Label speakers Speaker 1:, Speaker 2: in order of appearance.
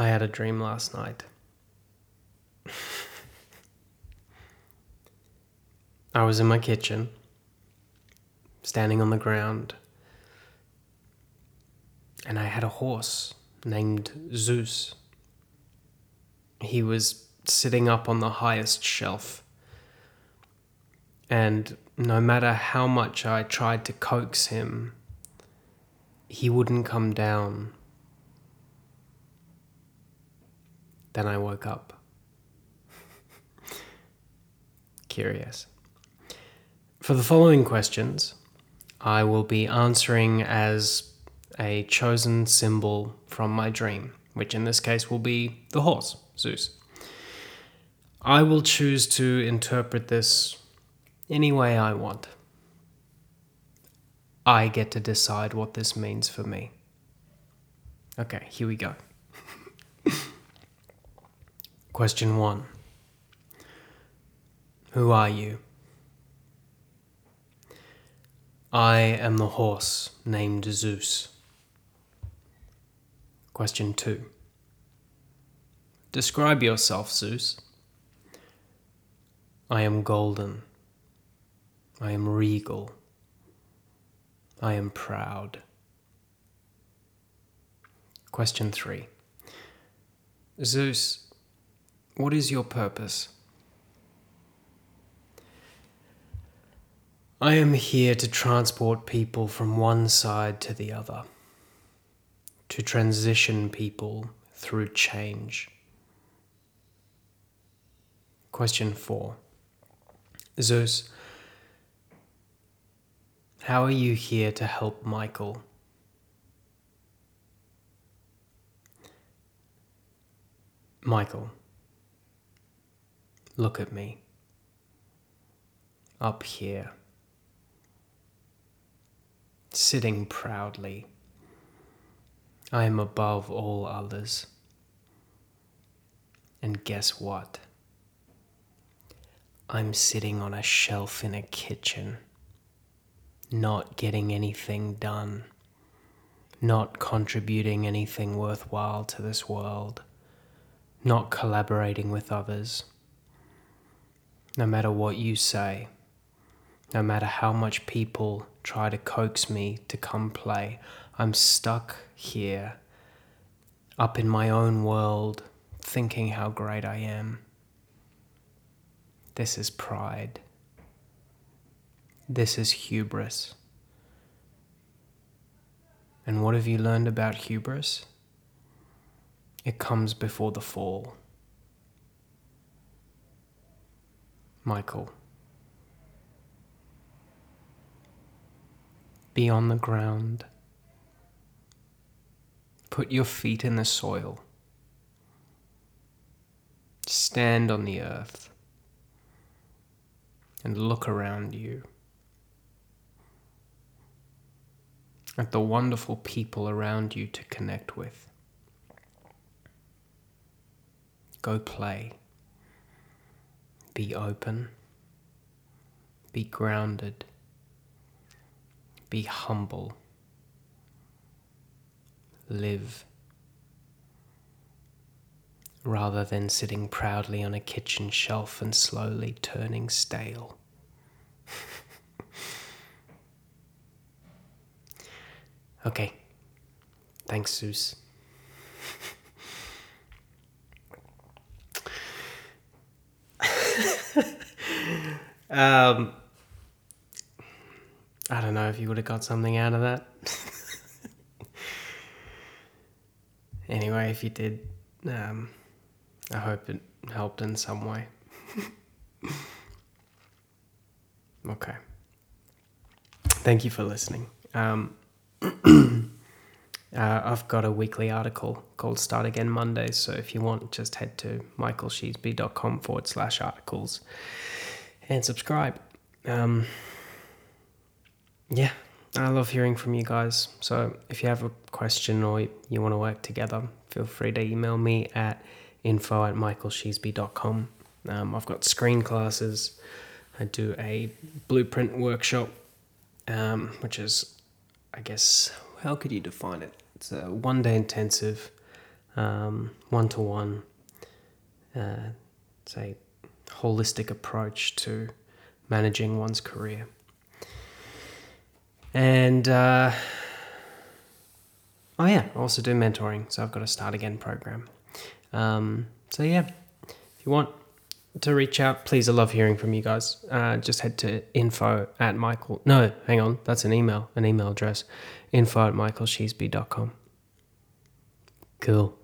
Speaker 1: I had a dream last night. I was in my kitchen, standing on the ground, and I had a horse named Zeus. He was sitting up on the highest shelf, and no matter how much I tried to coax him, he wouldn't come down. Then I woke up. Curious. For the following questions, I will be answering as a chosen symbol from my dream, which in this case will be the horse, Zeus. I will choose to interpret this any way I want. I get to decide what this means for me. Okay, here we go. Question one Who are you? I am the horse named Zeus. Question 2. Describe yourself, Zeus. I am golden. I am regal. I am proud. Question 3. Zeus, what is your purpose? I am here to transport people from one side to the other, to transition people through change. Question 4 Zeus, how are you here to help Michael? Michael, look at me. Up here sitting proudly. I am above all others. And guess what? I'm sitting on a shelf in a kitchen, not getting anything done, not contributing anything worthwhile to this world, not collaborating with others. No matter what you say, no matter how much people try to coax me to come play. I'm stuck here, up in my own world, thinking how great I am. This is pride. This is hubris. And what have you learned about hubris? It comes before the fall. Michael. Be on the ground. Put your feet in the soil. Stand on the earth and look around you at the wonderful people around you to connect with. Go play. Be open. Be grounded. Be humble. Live. Rather than sitting proudly on a kitchen shelf and slowly turning stale. okay. Thanks, Zeus. Um, I don't know if you would have got something out of that. anyway, if you did, um, I hope it helped in some way. okay. Thank you for listening. Um, uh, I've got a weekly article called Start Again Mondays. So if you want, just head to michaelsheasby.com forward slash articles and subscribe. Um, yeah, I love hearing from you guys. So if you have a question or you want to work together, feel free to email me at info at michaelsheasby.com. Um, I've got screen classes. I do a blueprint workshop, um, which is, I guess, how could you define it? It's a one day intensive one to one, say, holistic approach to managing one's career. And uh, oh yeah, I also do mentoring, so I've got a start again program. Um, so yeah, if you want to reach out, please, I love hearing from you guys. Uh, just head to info at Michael. No, hang on, that's an email, an email address. Info at michaelsheasby.com. Cool.